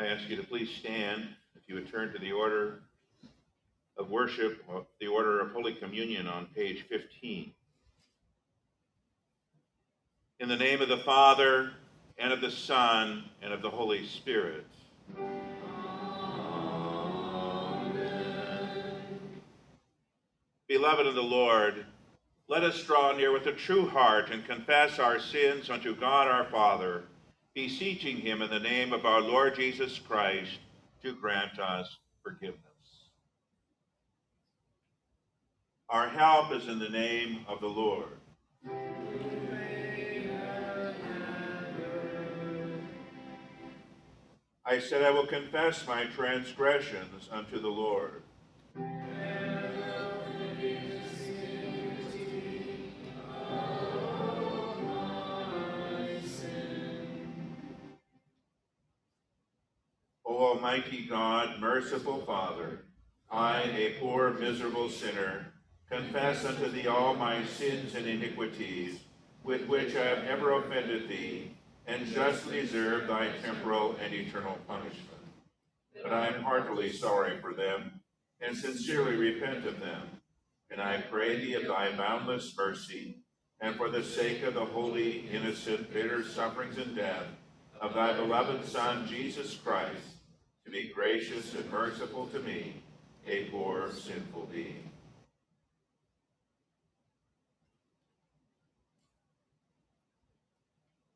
I ask you to please stand if you would turn to the order of worship, of the order of Holy Communion on page 15. In the name of the Father, and of the Son, and of the Holy Spirit. Amen. Beloved of the Lord, let us draw near with a true heart and confess our sins unto God our Father, beseeching him in the name of our Lord Jesus Christ to grant us forgiveness. Our help is in the name of the Lord. I said, I will confess my transgressions unto the Lord. Almighty God, merciful Father, I, a poor, miserable sinner, confess unto thee all my sins and iniquities, with which I have ever offended thee, and justly deserve thy temporal and eternal punishment. But I am heartily sorry for them, and sincerely repent of them. And I pray thee of thy boundless mercy, and for the sake of the holy, innocent, bitter sufferings and death of thy beloved Son, Jesus Christ, to be gracious and merciful to me, a poor, sinful being.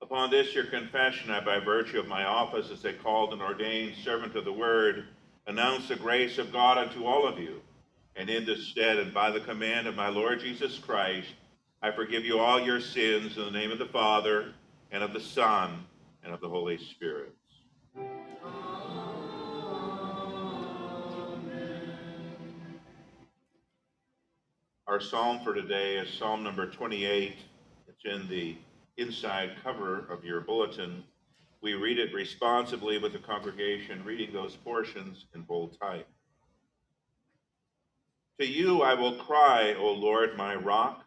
Upon this your confession, I, by virtue of my office as a called and ordained servant of the word, announce the grace of God unto all of you. And in this stead, and by the command of my Lord Jesus Christ, I forgive you all your sins in the name of the Father, and of the Son, and of the Holy Spirit. Our psalm for today is Psalm number 28. It's in the inside cover of your bulletin. We read it responsibly with the congregation, reading those portions in bold type. To you I will cry, O Lord, my rock.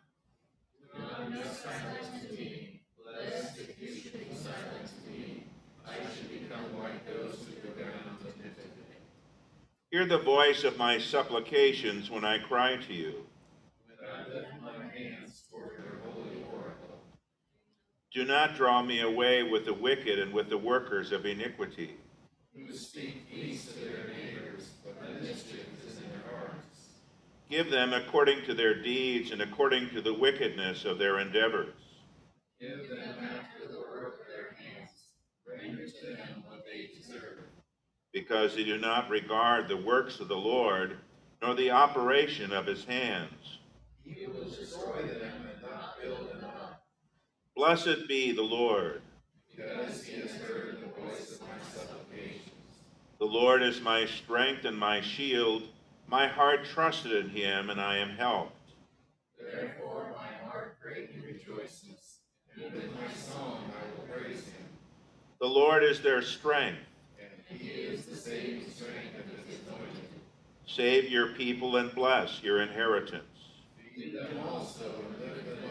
Hear the voice of my supplications when I cry to you. Do not draw me away with the wicked and with the workers of iniquity. Who speak peace to their neighbors, but mischief is in their hearts. Give them according to their deeds and according to the wickedness of their endeavors. Give them after the work of their hands. Render to them what they deserve. Because they do not regard the works of the Lord, nor the operation of his hands. He will destroy them and not build them up. Blessed be the Lord. Because he has heard the voice of my supplications. The Lord is my strength and my shield. My heart trusted in him, and I am helped. Therefore my heart greatly rejoices, and with my song I will praise him. The Lord is their strength. And he is the saving strength of his anointed. Save your people and bless your inheritance. Feed them also and lift them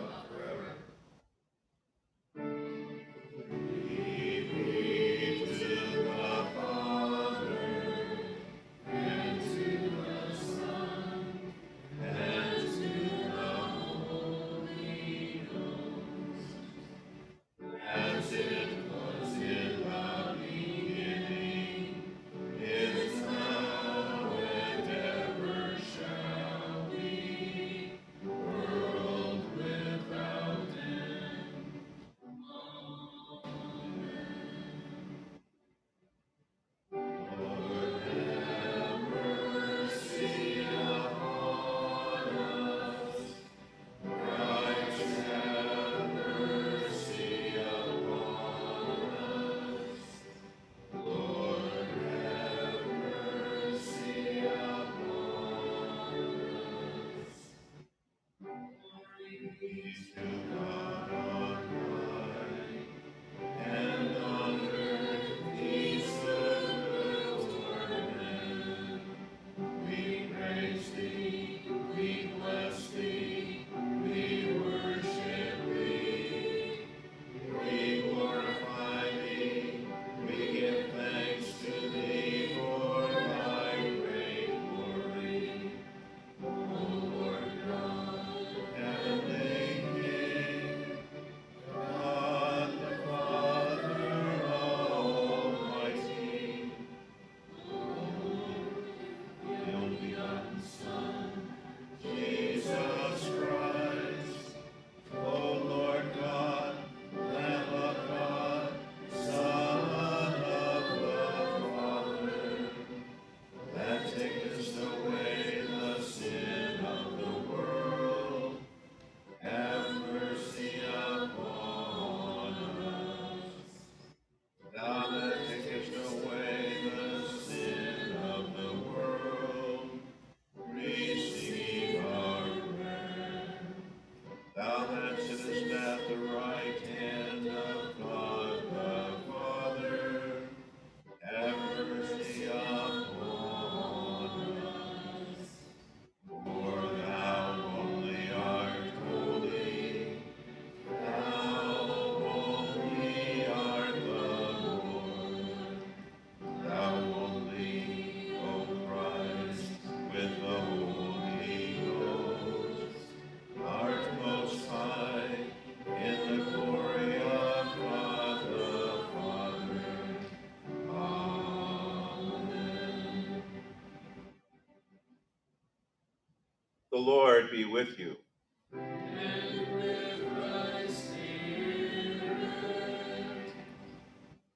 Lord be with you.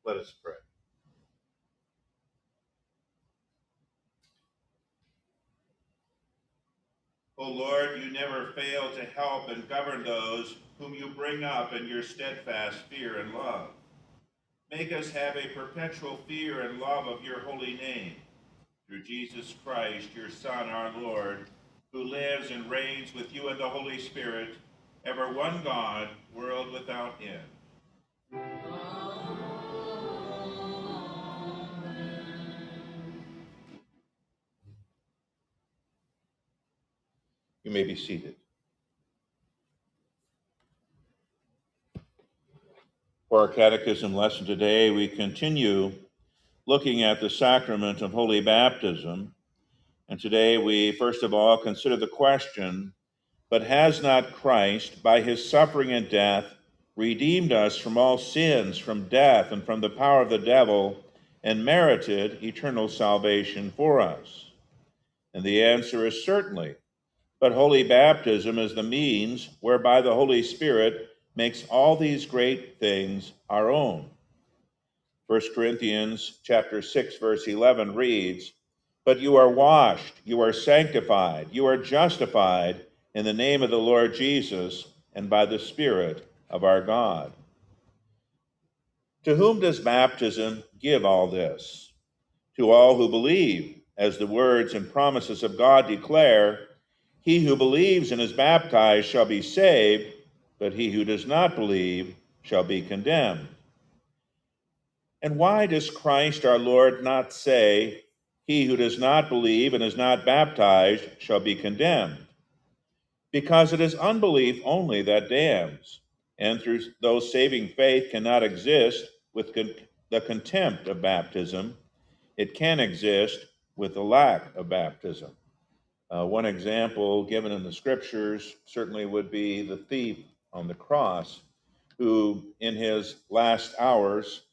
Let us pray. O Lord, you never fail to help and govern those whom you bring up in your steadfast fear and love. Make us have a perpetual fear and love of your holy name. Through Jesus Christ, your Son, our Lord, who lives and reigns with you and the Holy Spirit, ever one God, world without end. You may be seated. For our catechism lesson today, we continue looking at the sacrament of holy baptism. And today we first of all consider the question But has not Christ, by his suffering and death, redeemed us from all sins, from death, and from the power of the devil, and merited eternal salvation for us? And the answer is certainly. But holy baptism is the means whereby the Holy Spirit makes all these great things our own. 1 Corinthians chapter 6 verse 11 reads, "But you are washed, you are sanctified, you are justified in the name of the Lord Jesus and by the Spirit of our God." To whom does baptism give all this? To all who believe, as the words and promises of God declare, he who believes and is baptized shall be saved, but he who does not believe shall be condemned. And why does Christ our Lord not say, He who does not believe and is not baptized shall be condemned? Because it is unbelief only that damns, and through those saving faith cannot exist with con- the contempt of baptism, it can exist with the lack of baptism. Uh, one example given in the scriptures certainly would be the thief on the cross, who in his last hours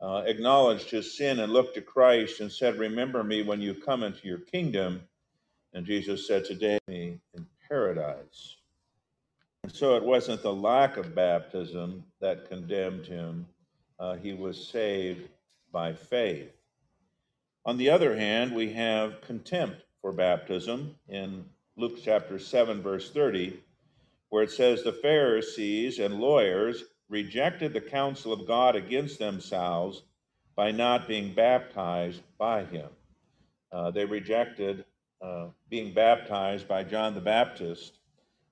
uh, acknowledged his sin and looked to Christ and said, Remember me when you come into your kingdom. And Jesus said, Today, me in paradise. And so it wasn't the lack of baptism that condemned him, uh, he was saved by faith. On the other hand, we have contempt for baptism in Luke chapter 7, verse 30, where it says, The Pharisees and lawyers rejected the counsel of God against themselves by not being baptized by him. Uh, they rejected uh, being baptized by John the Baptist,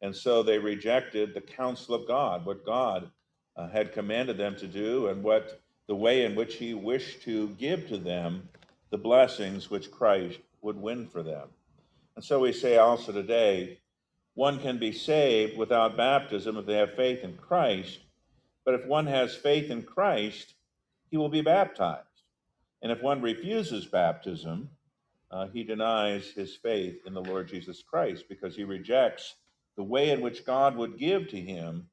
and so they rejected the counsel of God, what God uh, had commanded them to do, and what the way in which He wished to give to them the blessings which Christ would win for them. And so we say also today, one can be saved without baptism if they have faith in Christ, but if one has faith in Christ, he will be baptized. And if one refuses baptism, uh, he denies his faith in the Lord Jesus Christ because he rejects the way in which God would give to him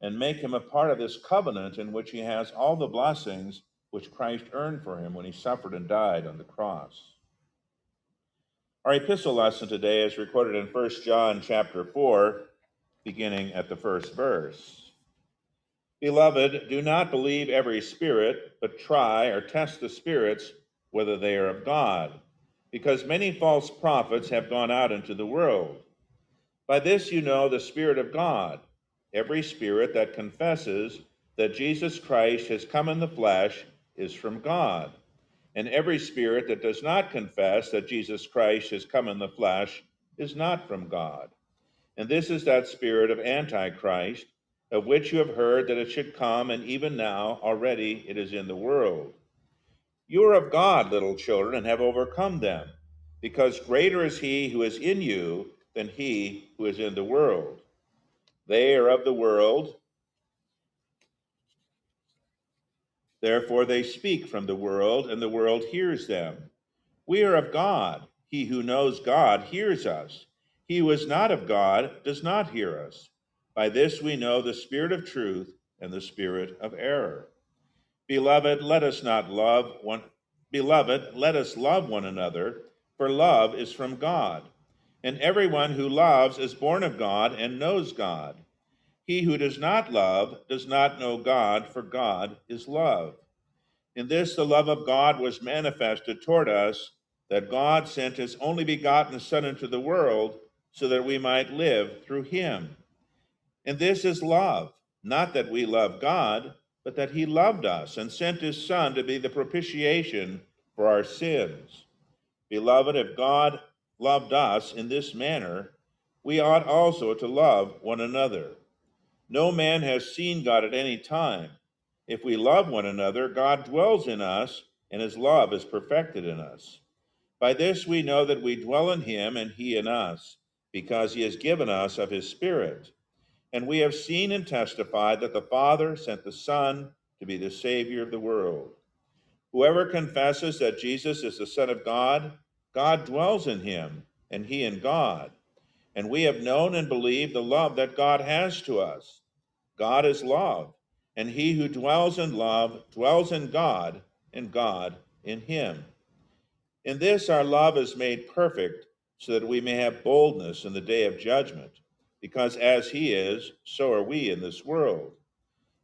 and make him a part of this covenant in which he has all the blessings which Christ earned for him when he suffered and died on the cross. Our epistle lesson today is recorded in 1 John chapter 4, beginning at the first verse. Beloved, do not believe every spirit, but try or test the spirits whether they are of God, because many false prophets have gone out into the world. By this you know the Spirit of God. Every spirit that confesses that Jesus Christ has come in the flesh is from God and every spirit that does not confess that Jesus Christ has come in the flesh is not from God. And this is that spirit of Antichrist, of which you have heard that it should come, and even now already it is in the world. You are of God, little children, and have overcome them, because greater is he who is in you than he who is in the world. They are of the world Therefore they speak from the world, and the world hears them. We are of God. He who knows God hears us. He who is not of God does not hear us. By this we know the spirit of truth and the spirit of error. Beloved, let us not love one beloved, let us love one another, for love is from God. And everyone who loves is born of God and knows God. He who does not love does not know God, for God is love. In this, the love of God was manifested toward us, that God sent his only begotten Son into the world so that we might live through him. And this is love, not that we love God, but that he loved us and sent his Son to be the propitiation for our sins. Beloved, if God loved us in this manner, we ought also to love one another. No man has seen God at any time. If we love one another, God dwells in us, and his love is perfected in us. By this we know that we dwell in him and he in us, because he has given us of his Spirit. And we have seen and testified that the Father sent the Son to be the Savior of the world. Whoever confesses that Jesus is the Son of God, God dwells in him, and he in God. And we have known and believed the love that God has to us. God is love, and he who dwells in love dwells in God, and God in him. In this our love is made perfect, so that we may have boldness in the day of judgment, because as he is, so are we in this world.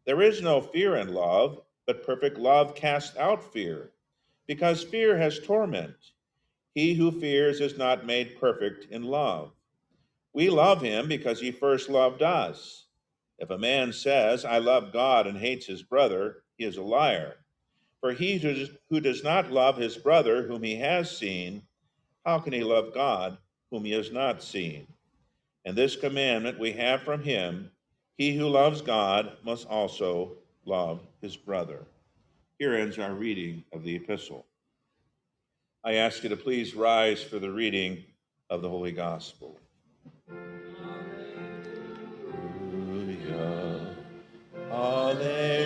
There is no fear in love, but perfect love casts out fear, because fear has torment. He who fears is not made perfect in love. We love him because he first loved us. If a man says, I love God and hates his brother, he is a liar. For he who does not love his brother whom he has seen, how can he love God whom he has not seen? And this commandment we have from him he who loves God must also love his brother. Here ends our reading of the epistle. I ask you to please rise for the reading of the Holy Gospel. Alleluia. Alleluia.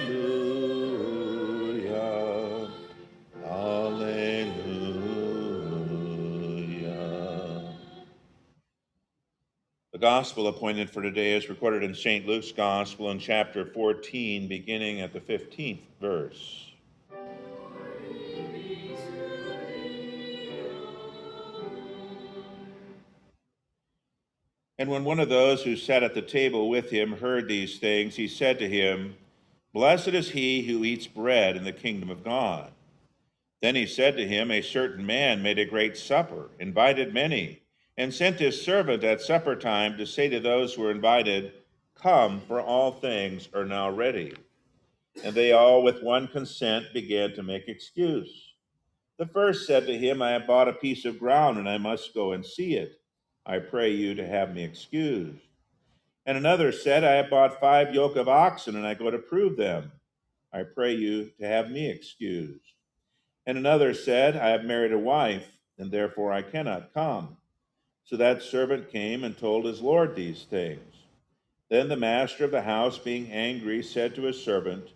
Gospel appointed for today is recorded in St. Luke's Gospel in chapter 14, beginning at the 15th verse. And when one of those who sat at the table with him heard these things, he said to him, Blessed is he who eats bread in the kingdom of God. Then he said to him, A certain man made a great supper, invited many, and sent his servant at supper time to say to those who were invited, Come, for all things are now ready. And they all with one consent began to make excuse. The first said to him, I have bought a piece of ground, and I must go and see it. I pray you to have me excused. And another said, I have bought five yoke of oxen, and I go to prove them. I pray you to have me excused. And another said, I have married a wife, and therefore I cannot come. So that servant came and told his Lord these things. Then the master of the house, being angry, said to his servant,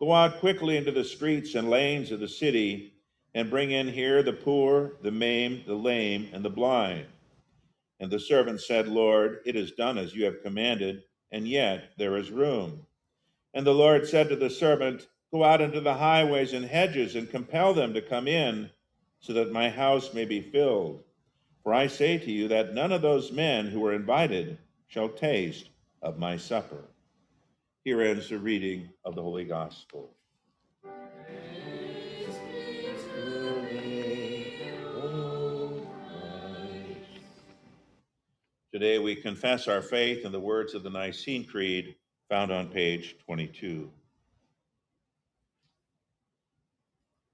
Go out quickly into the streets and lanes of the city, and bring in here the poor, the maimed, the lame, and the blind. And the servant said, Lord, it is done as you have commanded, and yet there is room. And the Lord said to the servant, Go out into the highways and hedges and compel them to come in, so that my house may be filled. For I say to you that none of those men who were invited shall taste of my supper. Here ends the reading of the Holy Gospel. Today we confess our faith in the words of the Nicene Creed found on page 22.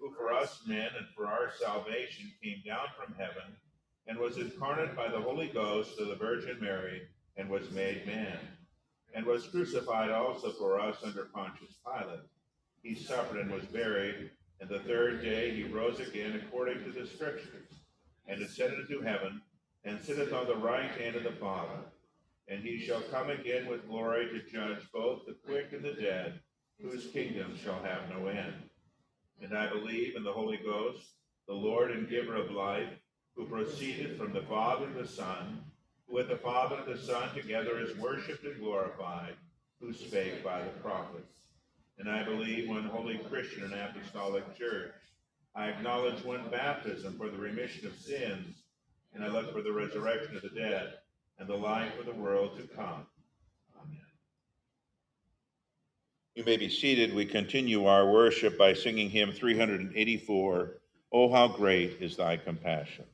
who for us men and for our salvation came down from heaven, and was incarnate by the Holy Ghost of the Virgin Mary, and was made man, and was crucified also for us under Pontius Pilate. He suffered and was buried, and the third day he rose again according to the Scriptures, and ascended into heaven, and sitteth on the right hand of the Father. And he shall come again with glory to judge both the quick and the dead, whose kingdom shall have no end. And I believe in the Holy Ghost, the Lord and giver of life, who proceeded from the Father and the Son, who with the Father and the Son together is worshipped and glorified, who spake by the prophets. And I believe one holy Christian and apostolic church. I acknowledge one baptism for the remission of sins, and I look for the resurrection of the dead and the life of the world to come. Amen. You may be seated. We continue our worship by singing hymn 384, Oh, how great is thy compassion.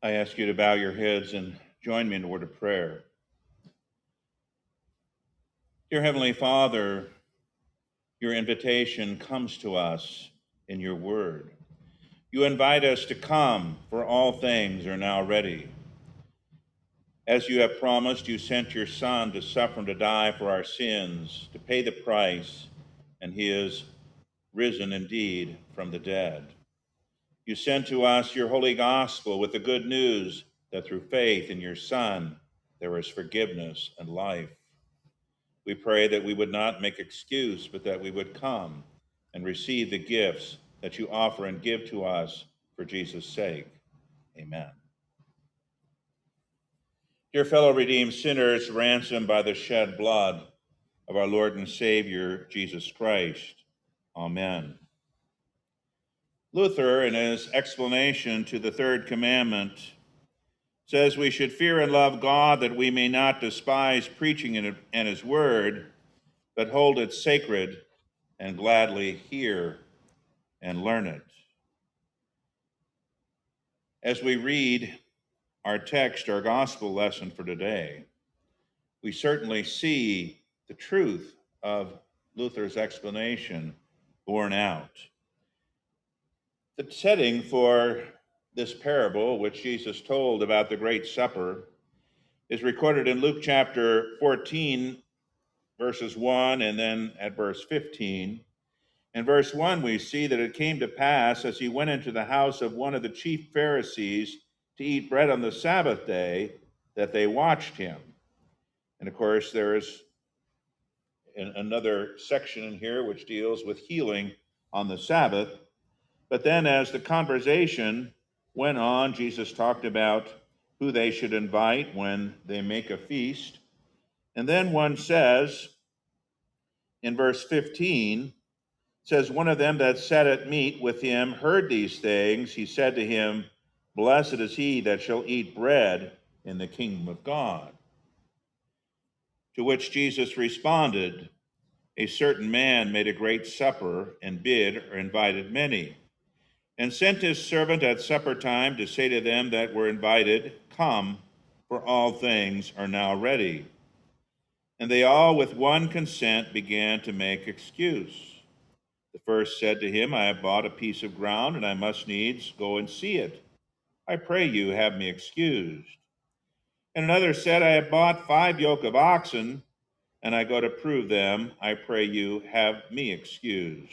I ask you to bow your heads and join me in a word of prayer. Dear Heavenly Father, your invitation comes to us in your word. You invite us to come, for all things are now ready. As you have promised, you sent your Son to suffer and to die for our sins, to pay the price, and he is risen indeed from the dead. You sent to us your holy gospel with the good news that through faith in your Son there is forgiveness and life. We pray that we would not make excuse, but that we would come and receive the gifts that you offer and give to us for Jesus' sake. Amen. Dear fellow redeemed sinners, ransomed by the shed blood of our Lord and Savior, Jesus Christ. Amen. Luther, in his explanation to the third commandment, says we should fear and love God that we may not despise preaching and his word, but hold it sacred and gladly hear and learn it. As we read our text, our gospel lesson for today, we certainly see the truth of Luther's explanation borne out. The setting for this parable, which Jesus told about the Great Supper, is recorded in Luke chapter 14, verses 1, and then at verse 15. In verse 1, we see that it came to pass as he went into the house of one of the chief Pharisees to eat bread on the Sabbath day that they watched him. And of course, there is another section in here which deals with healing on the Sabbath. But then, as the conversation went on, Jesus talked about who they should invite when they make a feast. And then one says in verse 15, says, One of them that sat at meat with him heard these things. He said to him, Blessed is he that shall eat bread in the kingdom of God. To which Jesus responded, A certain man made a great supper and bid or invited many, and sent his servant at supper time to say to them that were invited, Come, for all things are now ready. And they all with one consent began to make excuse. The first said to him, I have bought a piece of ground, and I must needs go and see it. I pray you, have me excused. And another said, I have bought five yoke of oxen, and I go to prove them. I pray you, have me excused.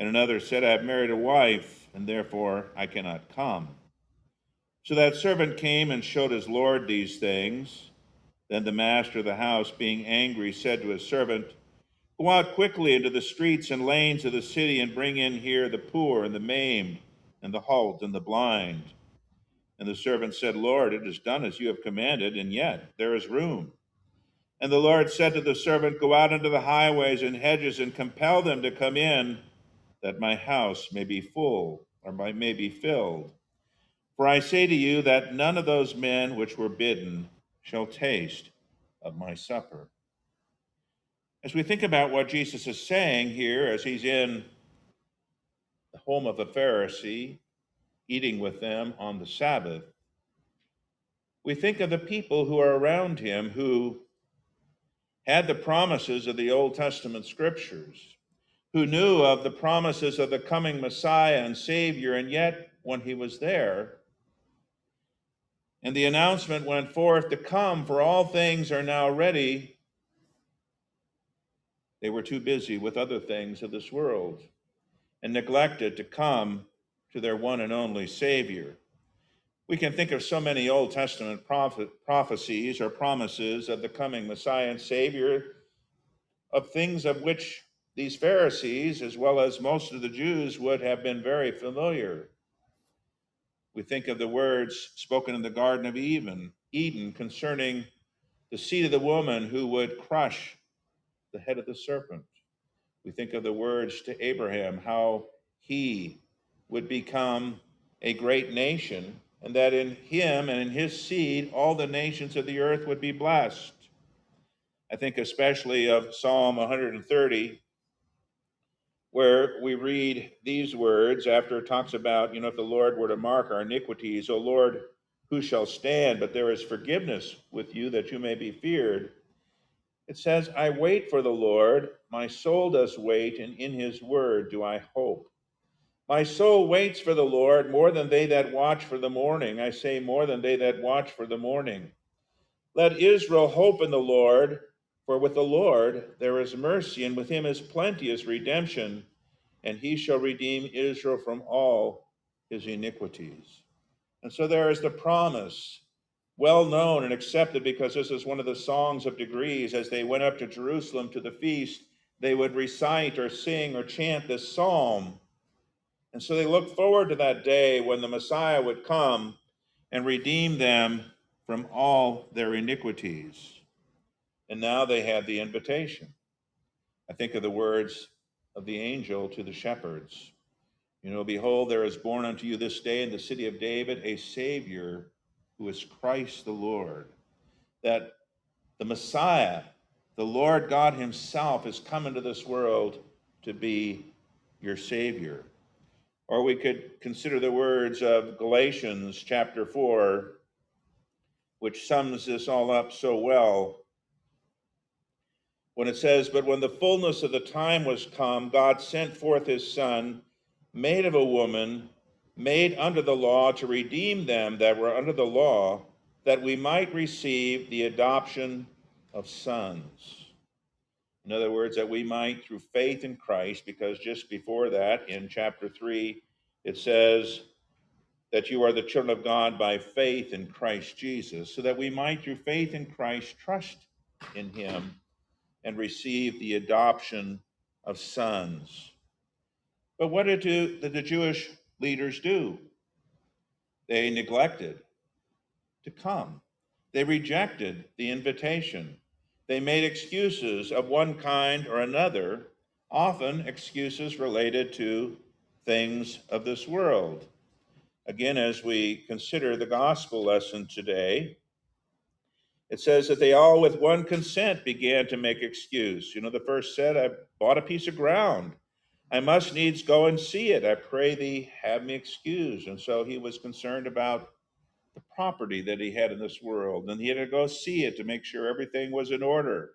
And another said, I have married a wife, and therefore I cannot come. So that servant came and showed his Lord these things. Then the master of the house, being angry, said to his servant, Go out quickly into the streets and lanes of the city and bring in here the poor and the maimed and the halt and the blind. And the servant said, Lord, it is done as you have commanded, and yet there is room. And the Lord said to the servant, Go out into the highways and hedges and compel them to come in, that my house may be full, or my may be filled. For I say to you that none of those men which were bidden shall taste of my supper. As we think about what Jesus is saying here, as he's in the home of a Pharisee, eating with them on the Sabbath, we think of the people who are around him who had the promises of the Old Testament scriptures, who knew of the promises of the coming Messiah and Savior, and yet when he was there, and the announcement went forth to come, for all things are now ready. They were too busy with other things of this world and neglected to come to their one and only Savior. We can think of so many Old Testament prophet, prophecies or promises of the coming Messiah and Savior, of things of which these Pharisees, as well as most of the Jews, would have been very familiar. We think of the words spoken in the Garden of Eden, concerning the seed of the woman who would crush the head of the serpent. We think of the words to Abraham, how he would become a great nation, and that in him and in his seed all the nations of the earth would be blessed. I think especially of Psalm 130, where we read these words after it talks about, you know, if the Lord were to mark our iniquities, O Lord, who shall stand? But there is forgiveness with you that you may be feared. It says, I wait for the Lord, my soul does wait, and in his word do I hope. My soul waits for the Lord more than they that watch for the morning. I say, more than they that watch for the morning. Let Israel hope in the Lord, for with the Lord there is mercy, and with him is plenteous redemption, and he shall redeem Israel from all his iniquities. And so there is the promise well known and accepted because this is one of the songs of degrees. As they went up to Jerusalem to the feast, they would recite or sing or chant this psalm. And so they looked forward to that day when the Messiah would come and redeem them from all their iniquities. And now they had the invitation. I think of the words of the angel to the shepherds. You know, behold, there is born unto you this day in the city of David a Savior who is Christ the Lord. That the Messiah, the Lord God Himself, has come into this world to be your Savior. Or we could consider the words of Galatians chapter 4, which sums this all up so well. When it says, But when the fullness of the time was come, God sent forth his Son, made of a woman, made under the law, to redeem them that were under the law, that we might receive the adoption of sons. In other words, that we might, through faith in Christ, because just before that, in chapter 3, it says that you are the children of God by faith in Christ Jesus, so that we might, through faith in Christ, trust in him and receive the adoption of sons. But what did the Jewish leaders do? They neglected to come. They rejected the invitation. They made excuses of one kind or another, often excuses related to things of this world. Again, as we consider the gospel lesson today, it says that they all with one consent began to make excuse. You know, the first said, I bought a piece of ground. I must needs go and see it. I pray thee, have me excused. And so he was concerned about the property that he had in this world, and he had to go see it to make sure everything was in order.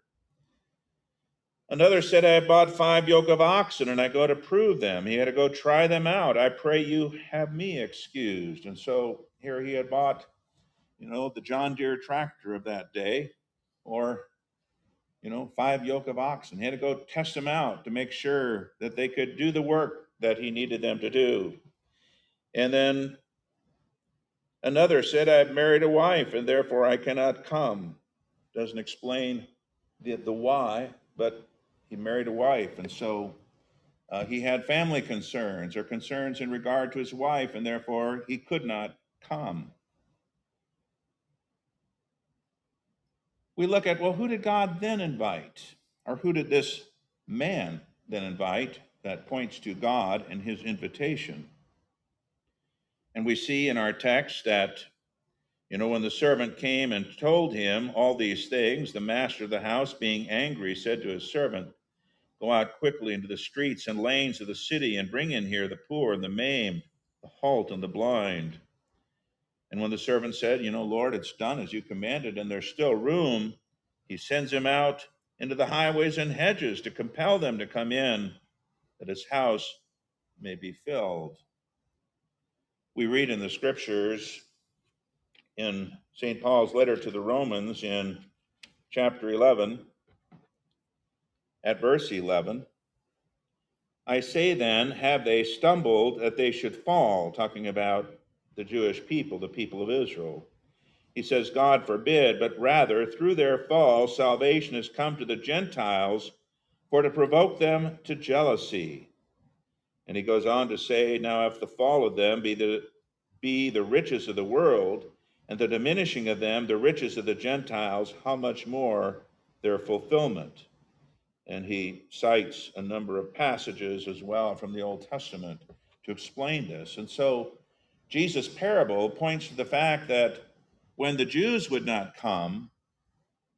Another said, I have bought five yoke of oxen, and I go to prove them. He had to go try them out. I pray you have me excused. And so here he had bought, you know, the John Deere tractor of that day, or, you know, five yoke of oxen. He had to go test them out to make sure that they could do the work that he needed them to do. And then Another said, I've married a wife and therefore I cannot come. Doesn't explain the, the why, but he married a wife. And so uh, he had family concerns or concerns in regard to his wife, and therefore he could not come. We look at, well, who did God then invite? Or who did this man then invite? That points to God and his invitation. And we see in our text that, you know, when the servant came and told him all these things, the master of the house, being angry, said to his servant, Go out quickly into the streets and lanes of the city and bring in here the poor and the maimed, the halt and the blind. And when the servant said, You know, Lord, it's done as you commanded, and there's still room, he sends him out into the highways and hedges to compel them to come in, that his house may be filled we read in the scriptures in St. Paul's letter to the Romans in chapter 11, at verse 11. I say then, have they stumbled that they should fall? Talking about the Jewish people, the people of Israel. He says, God forbid, but rather through their fall, salvation has come to the Gentiles for to provoke them to jealousy. And he goes on to say, Now if the fall of them be the be the riches of the world, and the diminishing of them the riches of the Gentiles, how much more their fulfillment? And he cites a number of passages as well from the Old Testament to explain this. And so Jesus' parable points to the fact that when the Jews would not come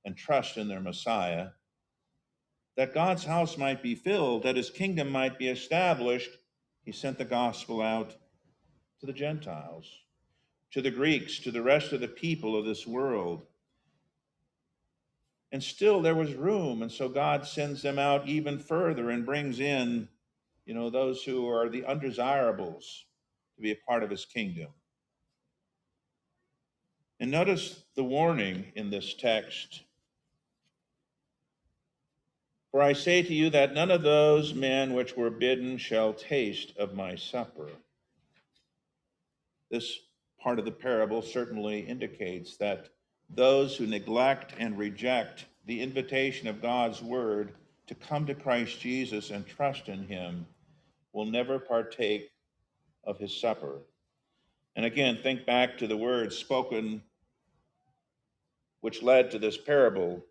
and trust in their Messiah, that God's house might be filled, that his kingdom might be established, he sent the gospel out to the Gentiles, to the Greeks, to the rest of the people of this world. And still there was room, and so God sends them out even further and brings in, you know, those who are the undesirables to be a part of his kingdom. And notice the warning in this text for I say to you that none of those men which were bidden shall taste of my supper. This part of the parable certainly indicates that those who neglect and reject the invitation of God's word to come to Christ Jesus and trust in him will never partake of his supper. And again, think back to the words spoken which led to this parable.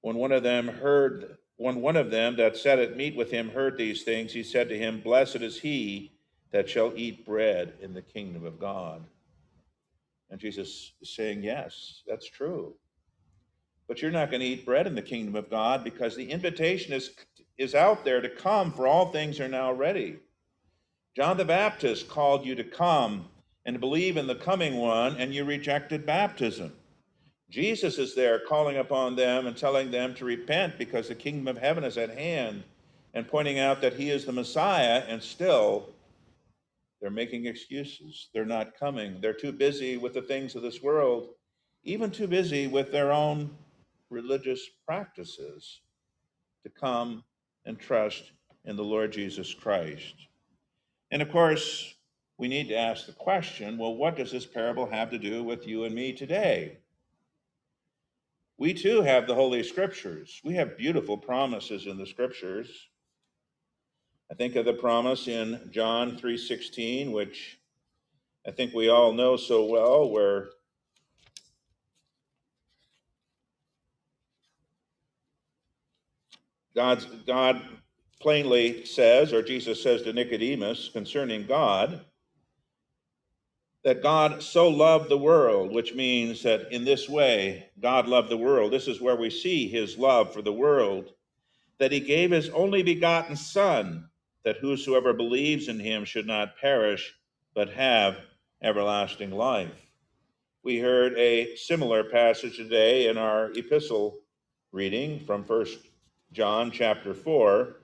When one of them heard, when one of them that sat at meat with him heard these things, he said to him, Blessed is he that shall eat bread in the kingdom of God. And Jesus is saying, Yes, that's true. But you're not going to eat bread in the kingdom of God because the invitation is, is out there to come, for all things are now ready. John the Baptist called you to come and believe in the coming one, and you rejected baptism. Jesus is there calling upon them and telling them to repent because the kingdom of heaven is at hand and pointing out that he is the Messiah, and still they're making excuses. They're not coming. They're too busy with the things of this world, even too busy with their own religious practices to come and trust in the Lord Jesus Christ. And of course, we need to ask the question well, what does this parable have to do with you and me today? We too have the Holy Scriptures. We have beautiful promises in the Scriptures. I think of the promise in John 3:16 which I think we all know so well where God's God plainly says or Jesus says to Nicodemus concerning God that God so loved the world, which means that in this way God loved the world. This is where we see his love for the world, that he gave his only begotten Son, that whosoever believes in him should not perish, but have everlasting life. We heard a similar passage today in our epistle reading from First John chapter 4,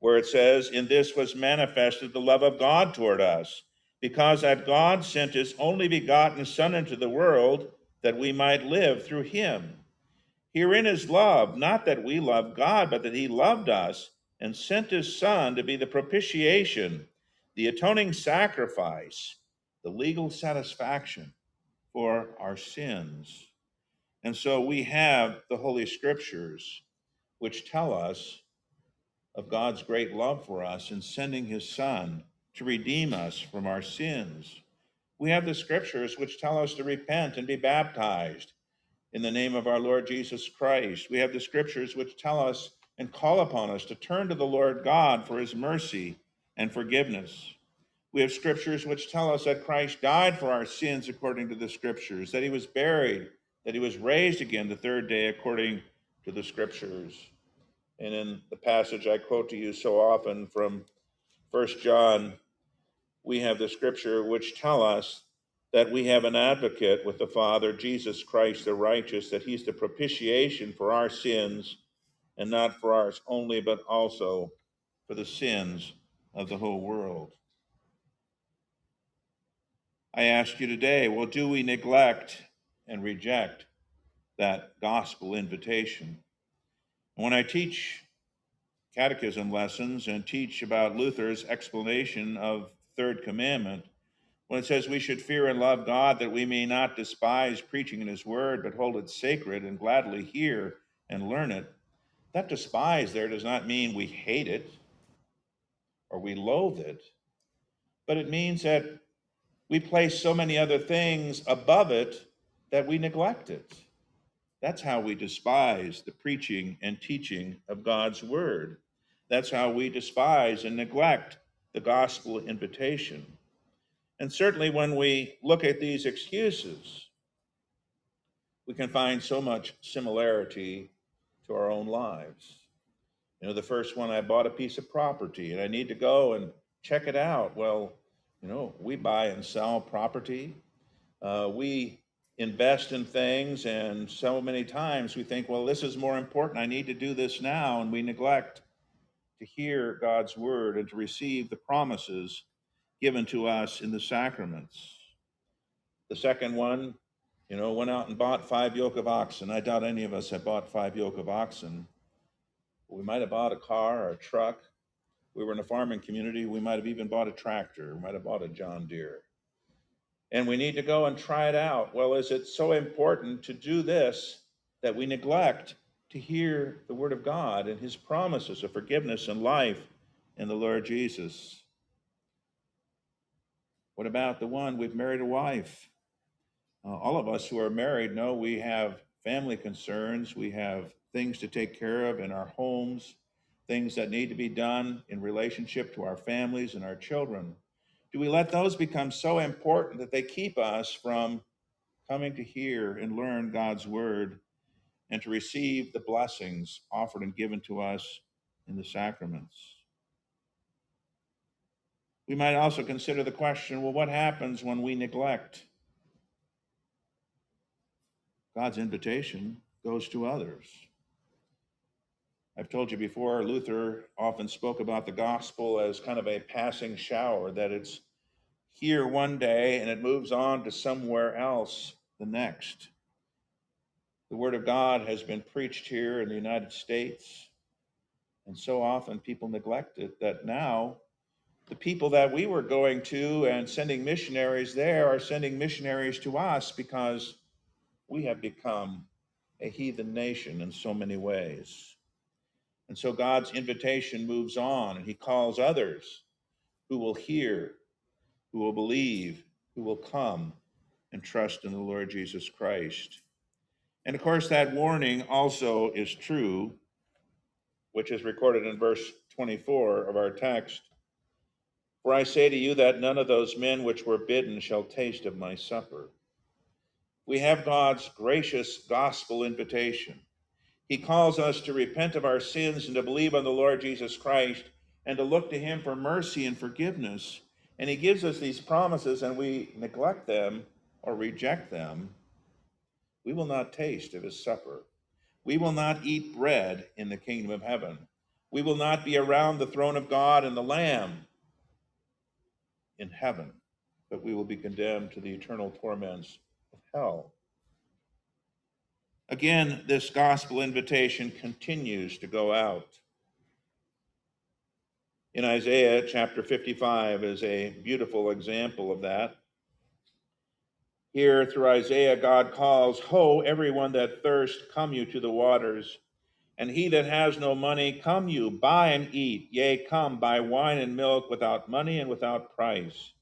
where it says, In this was manifested the love of God toward us, because that God sent his only begotten Son into the world that we might live through him. Herein is love, not that we love God, but that he loved us and sent his Son to be the propitiation, the atoning sacrifice, the legal satisfaction for our sins. And so we have the Holy Scriptures, which tell us of God's great love for us in sending his Son to redeem us from our sins. We have the Scriptures which tell us to repent and be baptized in the name of our Lord Jesus Christ. We have the Scriptures which tell us and call upon us to turn to the Lord God for his mercy and forgiveness. We have scriptures which tell us that Christ died for our sins according to the scriptures, that he was buried, that he was raised again the third day according to the scriptures. And in the passage I quote to you so often from First John, we have the scripture which tell us that we have an advocate with the Father, Jesus Christ the righteous, that he's the propitiation for our sins and not for ours only, but also for the sins of the whole world. I ask you today, well, do we neglect and reject that gospel invitation? When I teach catechism lessons and teach about Luther's explanation of third commandment, when it says we should fear and love God that we may not despise preaching in his word, but hold it sacred and gladly hear and learn it, that despise there does not mean we hate it or we loathe it, but it means that we place so many other things above it that we neglect it. That's how we despise the preaching and teaching of God's word. That's how we despise and neglect the gospel invitation. And certainly when we look at these excuses, we can find so much similarity to our own lives. You know, the first one, I bought a piece of property and I need to go and check it out. Well, you know, we buy and sell property. Uh, we invest in things, and so many times we think, well, this is more important. I need to do this now. And we neglect to hear God's word and to receive the promises given to us in the sacraments. The second one, you know, went out and bought five yoke of oxen. I doubt any of us have bought five yoke of oxen. We might have bought a car or a truck. We were in a farming community. We might have even bought a tractor. We might have bought a John Deere. And we need to go and try it out. Well, is it so important to do this that we neglect to hear the word of God and his promises of forgiveness and life in the Lord Jesus? What about the one we've married a wife? Uh, all of us who are married know we have family concerns, we have things to take care of in our homes, things that need to be done in relationship to our families and our children. Do we let those become so important that they keep us from coming to hear and learn God's word and to receive the blessings offered and given to us in the sacraments? We might also consider the question well, what happens when we neglect? God's invitation goes to others. I've told you before, Luther often spoke about the gospel as kind of a passing shower, that it's here one day and it moves on to somewhere else the next. The Word of God has been preached here in the United States, and so often people neglect it that now the people that we were going to and sending missionaries there are sending missionaries to us because we have become a heathen nation in so many ways. And so God's invitation moves on, and He calls others who will hear, who will believe, who will come and trust in the Lord Jesus Christ. And of course, that warning also is true, which is recorded in verse 24 of our text. For I say to you that none of those men which were bidden shall taste of my supper. We have God's gracious gospel invitation he calls us to repent of our sins and to believe on the Lord Jesus Christ and to look to Him for mercy and forgiveness. And He gives us these promises and we neglect them or reject them. We will not taste of His supper. We will not eat bread in the kingdom of heaven. We will not be around the throne of God and the Lamb in heaven, but we will be condemned to the eternal torments of hell. Again, this gospel invitation continues to go out. In Isaiah chapter 55 is a beautiful example of that. Here, through Isaiah, God calls, Ho, everyone that thirst, come you to the waters. And he that has no money, come you, buy and eat. Yea, come, buy wine and milk without money and without price.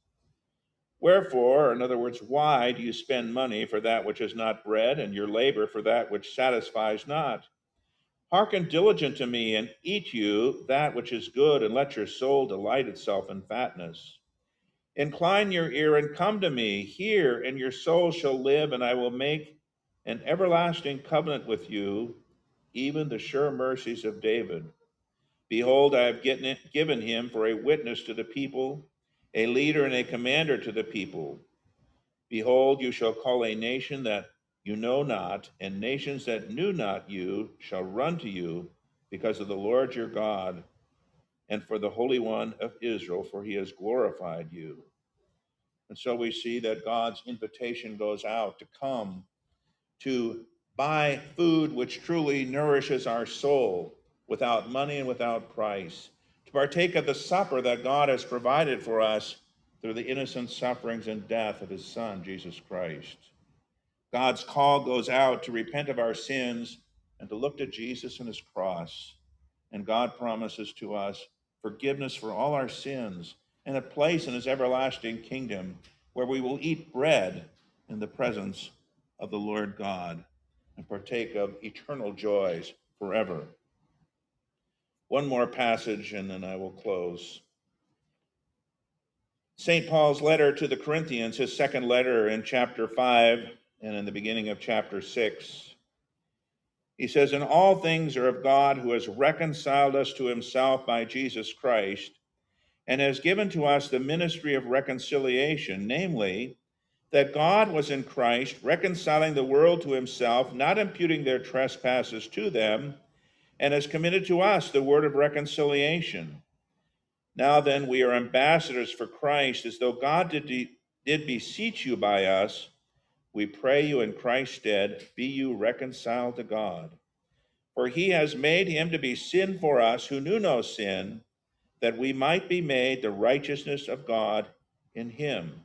Wherefore, in other words, why do you spend money for that which is not bread, and your labor for that which satisfies not? Hearken diligent to me, and eat you that which is good, and let your soul delight itself in fatness. Incline your ear and come to me. Hear, and your soul shall live, and I will make an everlasting covenant with you, even the sure mercies of David. Behold, I have given him for a witness to the people a leader and a commander to the people. Behold, you shall call a nation that you know not, and nations that knew not you shall run to you because of the Lord your God and for the Holy One of Israel, for he has glorified you. And so we see that God's invitation goes out to come to buy food which truly nourishes our soul without money and without price partake of the supper that God has provided for us through the innocent sufferings and death of his Son, Jesus Christ. God's call goes out to repent of our sins and to look to Jesus and his cross. And God promises to us forgiveness for all our sins and a place in his everlasting kingdom where we will eat bread in the presence of the Lord God and partake of eternal joys forever. One more passage and then I will close. St. Paul's letter to the Corinthians, his second letter in chapter 5 and in the beginning of chapter 6. He says, "In all things are of God who has reconciled us to himself by Jesus Christ and has given to us the ministry of reconciliation, namely, that God was in Christ reconciling the world to himself, not imputing their trespasses to them and has committed to us the word of reconciliation. Now then, we are ambassadors for Christ, as though God did, did beseech you by us. We pray you in Christ's stead, be you reconciled to God. For he has made him to be sin for us who knew no sin, that we might be made the righteousness of God in him.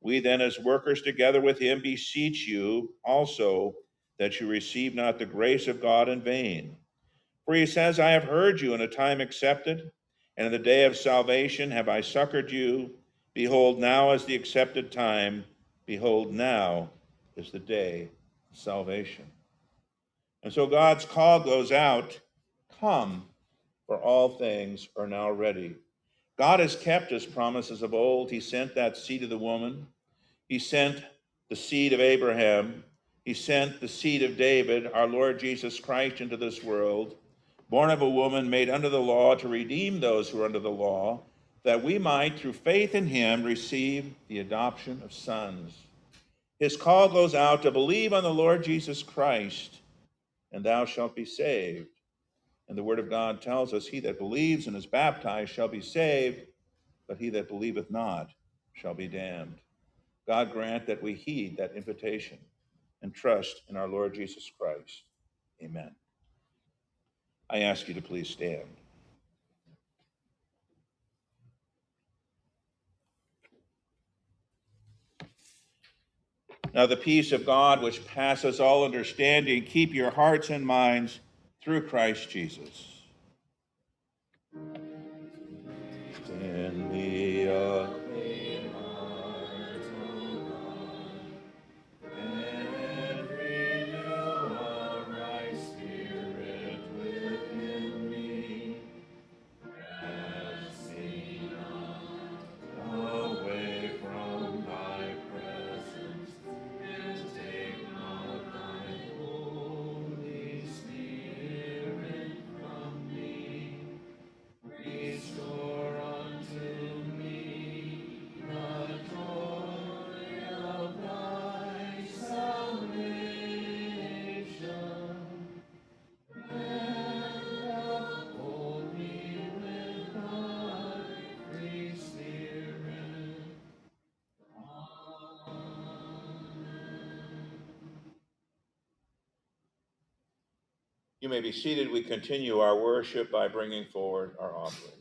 We then, as workers together with him, beseech you also that you receive not the grace of God in vain. For he says, I have heard you in a time accepted, and in the day of salvation have I succored you. Behold, now is the accepted time. Behold, now is the day of salvation. And so God's call goes out Come, for all things are now ready. God has kept his promises of old. He sent that seed of the woman, he sent the seed of Abraham, he sent the seed of David, our Lord Jesus Christ, into this world, born of a woman made under the law to redeem those who are under the law, that we might, through faith in him, receive the adoption of sons. His call goes out to believe on the Lord Jesus Christ, and thou shalt be saved. And the word of God tells us, He that believes and is baptized shall be saved, but he that believeth not shall be damned. God grant that we heed that invitation and trust in our Lord Jesus Christ. Amen. I ask you to please stand. Now, the peace of God, which passes all understanding, keep your hearts and minds through Christ Jesus. Send You may be seated. We continue our worship by bringing forward our offerings.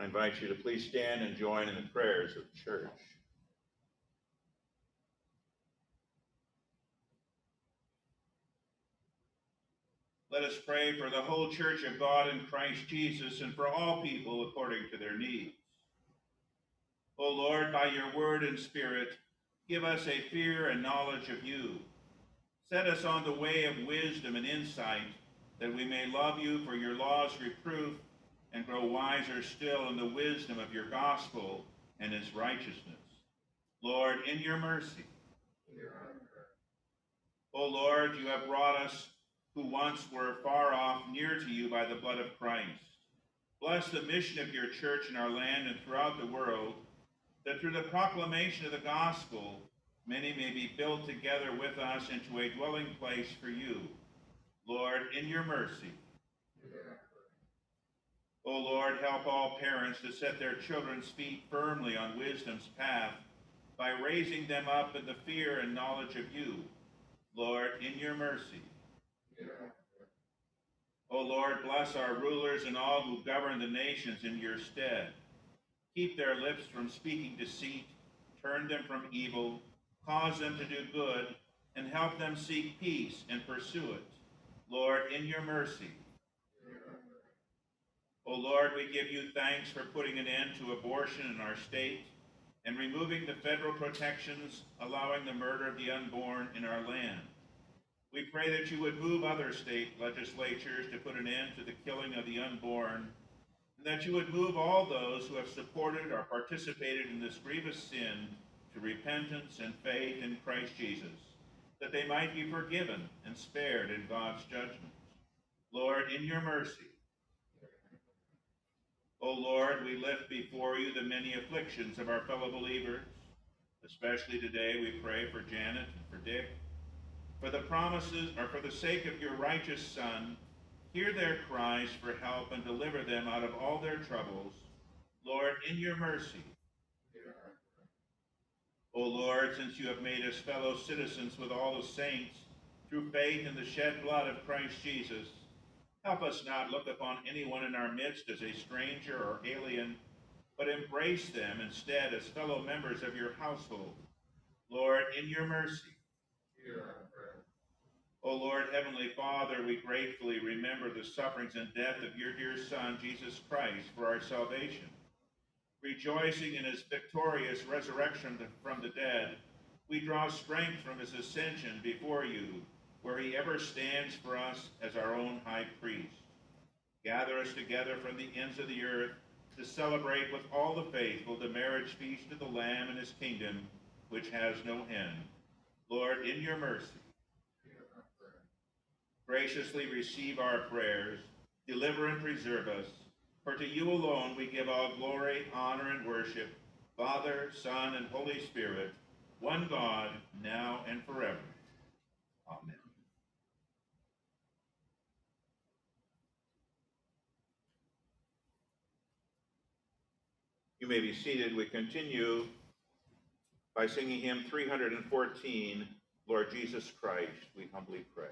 I invite you to please stand and join in the prayers of the church. Let us pray for the whole church of God in Christ Jesus and for all people according to their needs. O Lord, by your word and spirit, give us a fear and knowledge of you. Set us on the way of wisdom and insight, that we may love you for your law's reproof and grow wiser still in the wisdom of your gospel and its righteousness. Lord, in your mercy. O Lord, you have brought us who once were far off near to you by the blood of Christ. Bless the mission of your church in our land and throughout the world, that through the proclamation of the gospel, many may be built together with us into a dwelling place for you. Lord, in your mercy. O Lord, help all parents to set their children's feet firmly on wisdom's path by raising them up in the fear and knowledge of you. Lord, in your mercy. O Lord, bless our rulers and all who govern the nations in your stead. Keep their lips from speaking deceit, turn them from evil, cause them to do good, and help them seek peace and pursue it. Lord, in your mercy. O Lord, we give you thanks for putting an end to abortion in our state and removing the federal protections allowing the murder of the unborn in our land. We pray that you would move other state legislatures to put an end to the killing of the unborn, and that you would move all those who have supported or participated in this grievous sin to repentance and faith in Christ Jesus, that they might be forgiven and spared in God's judgment. Lord, in your mercy, O Lord, we lift before you the many afflictions of our fellow believers. Especially today, we pray for Janet and for Dick. For the promises, or for the sake of your righteous Son, hear their cries for help and deliver them out of all their troubles. Lord, in your mercy. O Lord, since you have made us fellow citizens with all the saints through faith in the shed blood of Christ Jesus, Help us not look upon anyone in our midst as a stranger or alien, but embrace them instead as fellow members of your household. Lord, in your mercy. Hear our prayer. O Lord, Heavenly Father, we gratefully remember the sufferings and death of your dear Son, Jesus Christ, for our salvation. Rejoicing in his victorious resurrection from the dead, we draw strength from his ascension before you where he ever stands for us as our own high priest. Gather us together from the ends of the earth to celebrate with all the faithful the marriage feast of the Lamb and his kingdom, which has no end. Lord, in your mercy, graciously receive our prayers, deliver and preserve us, for to you alone we give all glory, honor, and worship, Father, Son, and Holy Spirit, one God, now and forever. Amen. You may be seated. We continue by singing hymn 314, Lord Jesus Christ, we humbly pray.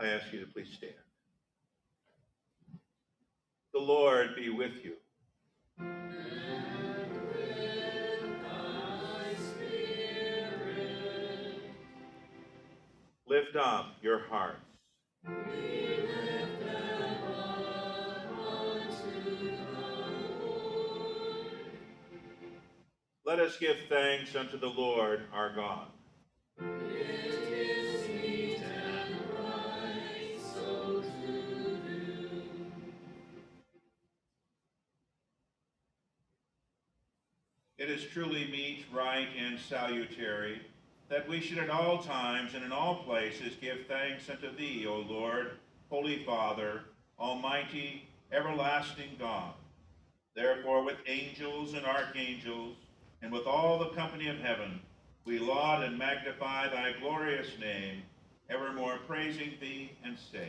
I ask you to please stand. The Lord be with you. Lift up your hearts. Let us give thanks unto the Lord our God. Truly meet, right, and salutary that we should at all times and in all places give thanks unto thee, O Lord, Holy Father, Almighty, everlasting God. Therefore, with angels and archangels, and with all the company of heaven, we laud and magnify thy glorious name, evermore praising thee and say,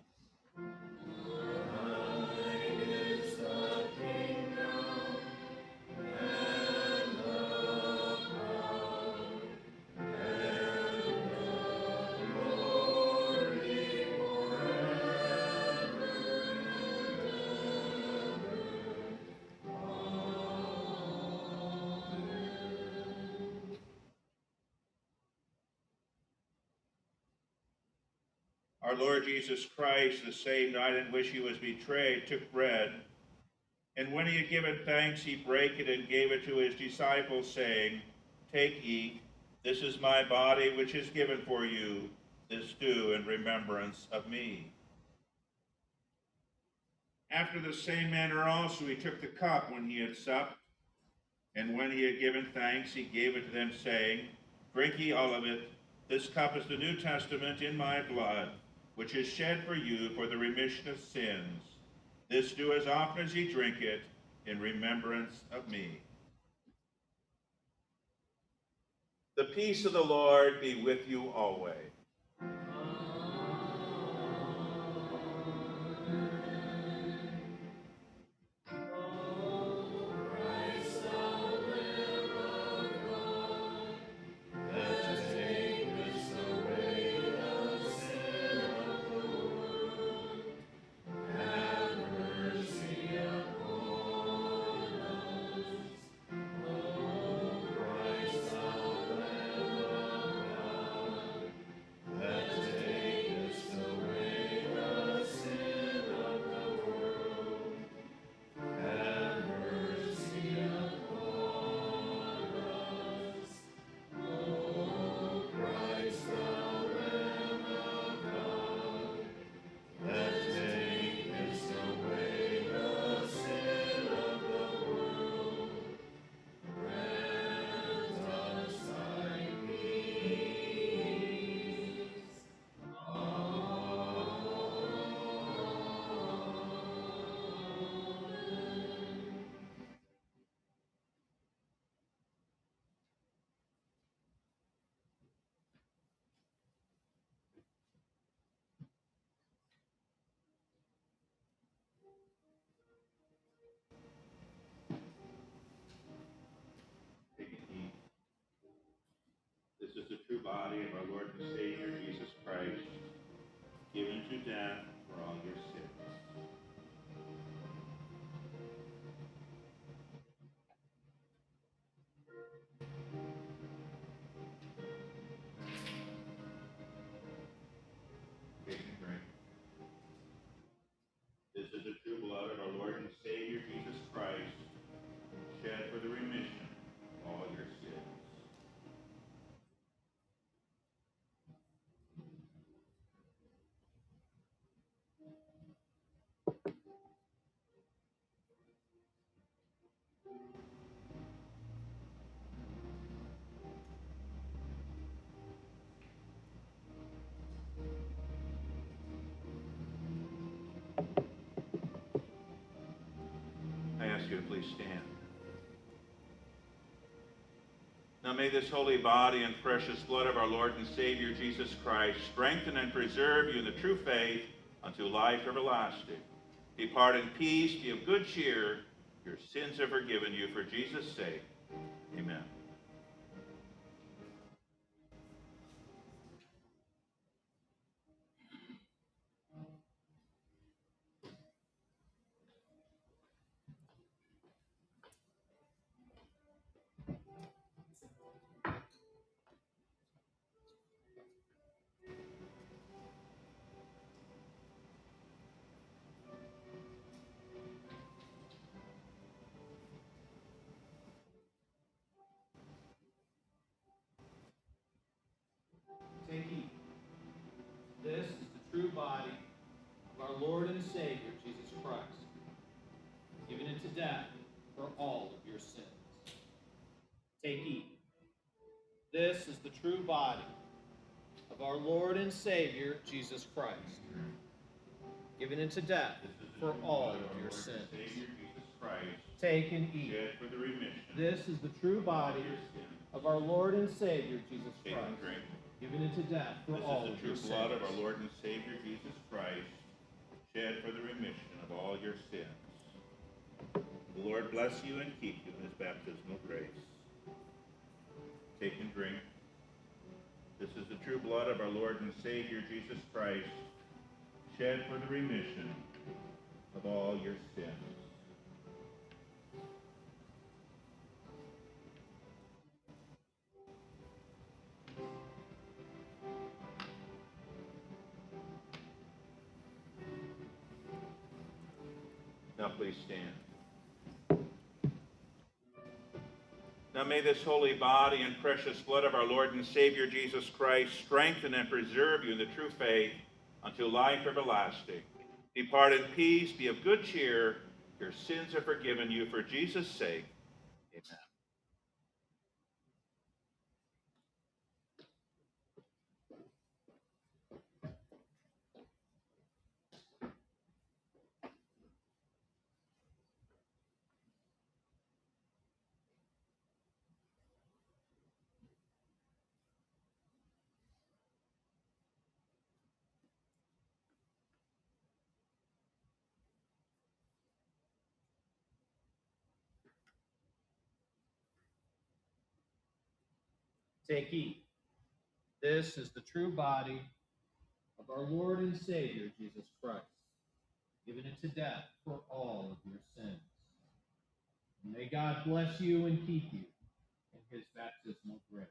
Our Lord Jesus Christ, the same night in which he was betrayed, took bread. And when he had given thanks, he brake it and gave it to his disciples, saying, Take, eat. This is my body, which is given for you. This do in remembrance of me. After the same manner also he took the cup when he had supped. And when he had given thanks, he gave it to them, saying, Drink ye all of it. This cup is the New Testament in my blood which is shed for you for the remission of sins. This do as often as ye drink it in remembrance of me. The peace of the Lord be with you always. Body of our Lord and Savior mm. Jesus Christ, given to death for all your sins. I ask you to please stand. Now may this holy body and precious blood of our Lord and Savior Jesus Christ strengthen and preserve you in the true faith unto life everlasting. Depart in peace, be of good cheer. Your sins are forgiven you for Jesus' sake. The true body of our Lord and Savior, Jesus Christ, given into death for all of your sins. Take and eat. shed for the remission This is the true body of our Lord and Savior, Jesus Christ, given into death for This all is the true blood of our Lord and Savior Jesus Christ, shed for the remission of all your sins. The Lord bless you and keep you in his baptismal grace. Take and drink. This is the true blood of our Lord and Savior Jesus Christ, shed for the remission of all your sins. Now please stand. Now may this holy body and precious blood of our Lord and Savior Jesus Christ strengthen and preserve you in the true faith unto life everlasting. Depart in peace, be of good cheer. Your sins are forgiven you for Jesus' sake. Amen. Take heed. This is the true body of our Lord and Savior, Jesus Christ, given into death for all of your sins. And may God bless you and keep you in his baptismal grace.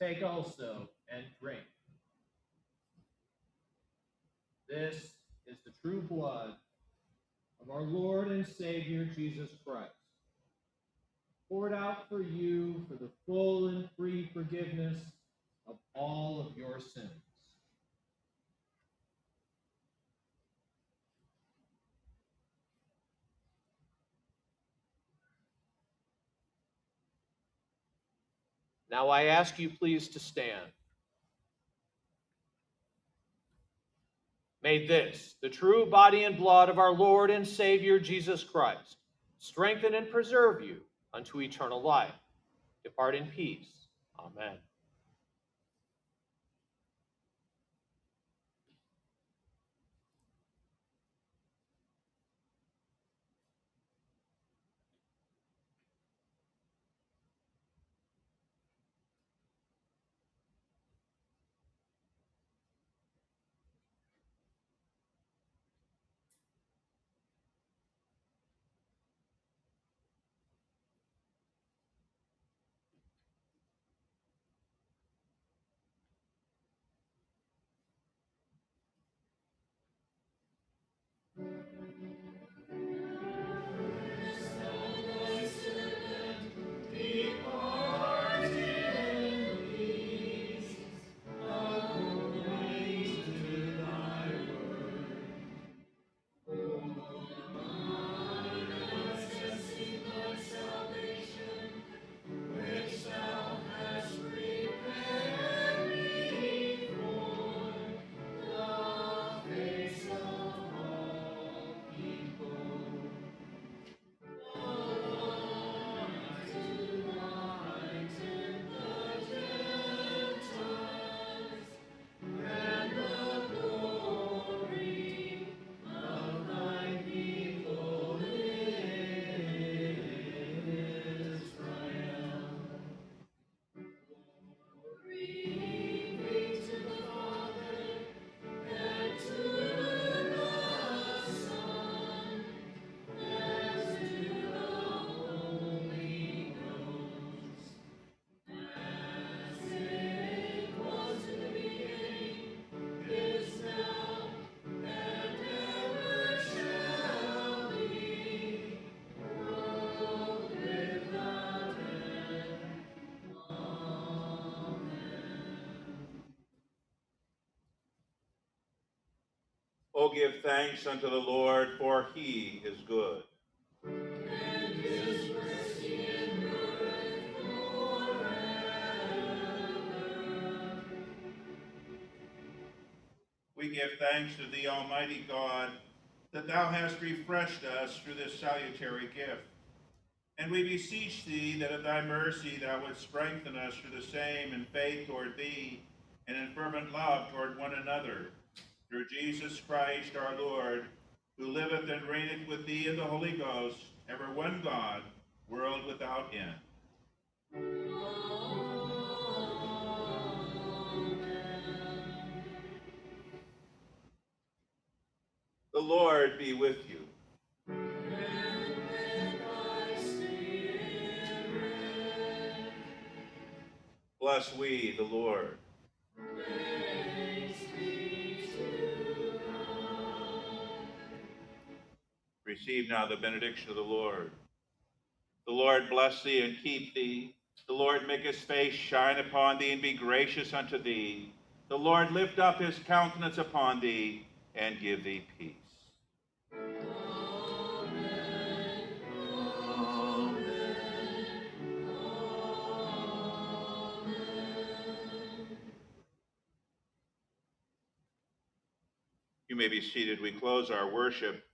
Take also and drink. This is the true blood of our Lord and Savior Jesus Christ, poured out for you for the full and free forgiveness of all of your sins. Now I ask you please to stand. May this, the true body and blood of our Lord and Savior Jesus Christ, strengthen and preserve you unto eternal life. Depart in peace. Amen. O give thanks unto the Lord, for he is good. We give thanks to thee, Almighty God, that thou hast refreshed us through this salutary gift. And we beseech thee that of thy mercy thou wouldst strengthen us through the same in faith toward thee and in fervent love toward one another. Through Jesus Christ our Lord, who liveth and reigneth with thee in the Holy Ghost, ever one God, world without end. The Lord be with you. Bless we the Lord. Receive now the benediction of the Lord. The Lord bless thee and keep thee. The Lord make his face shine upon thee and be gracious unto thee. The Lord lift up his countenance upon thee and give thee peace. You may be seated. We close our worship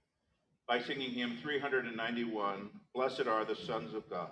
by singing hymn 391 Blessed are the sons of God.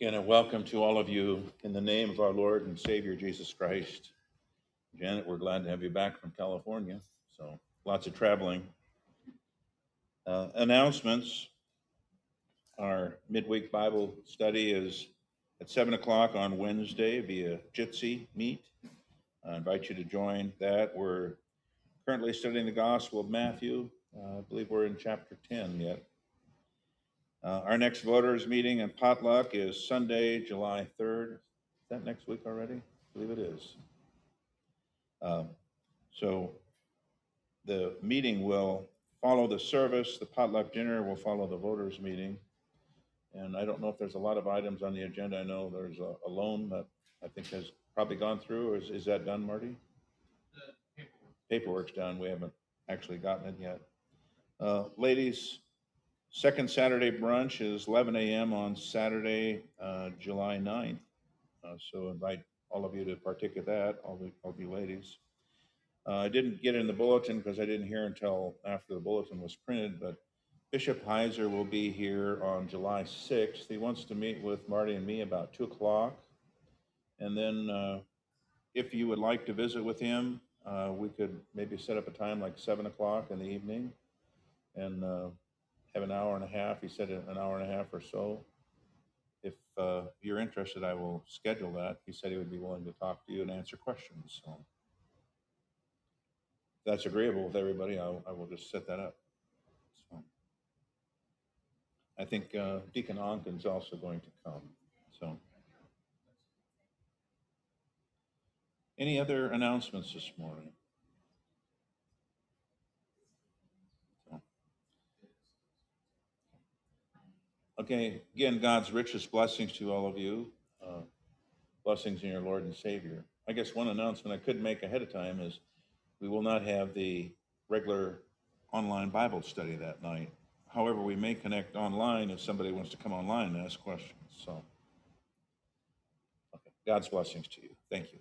Again, a welcome to all of you in the name of our Lord and Savior Jesus Christ. Janet, we're glad to have you back from California. So lots of traveling. Uh, announcements. Our midweek Bible study is at 7 o'clock on Wednesday via Jitsi Meet. I invite you to join that. We're currently studying the Gospel of Matthew. Uh, I believe we're in chapter 10 yet. Uh, our next voters meeting and potluck is Sunday, July 3rd. Is that next week already? I believe it is. Um, So the meeting will follow the service, the potluck dinner will follow the voters' meeting. And I don't know if there's a lot of items on the agenda. I know there's a, a loan that I think has probably gone through. Is, is that done, Marty? Paperwork's done. We haven't actually gotten it yet. Uh, ladies, second Saturday brunch is eleven AM on Saturday, uh, July 9th. Uh, so invite all of you to partake of that, all the, all you ladies. Uh, I didn't get in the bulletin because I didn't hear until after the bulletin was printed, but Bishop Heiser will be here on July 6th. He wants to meet with Marty and me about 2 o'clock. And then uh, if you would like to visit with him, uh, we could maybe set up a time like 7 o'clock in the evening and uh, have an hour and a half. He said an hour and a half or so. If uh, you're interested, I will schedule that. He said he would be willing to talk to you and answer questions. So if that's agreeable with everybody, I, I will just set that up. So I think uh, Deacon Onken's also going to come. So any other announcements this morning? So. Okay, again, God's richest blessings to all of you. Uh, blessings in your Lord and Savior. I guess one announcement I could make ahead of time is we will not have the regular online Bible study that night. However, we may connect online if somebody wants to come online and ask questions. So, okay. God's blessings to you. Thank you.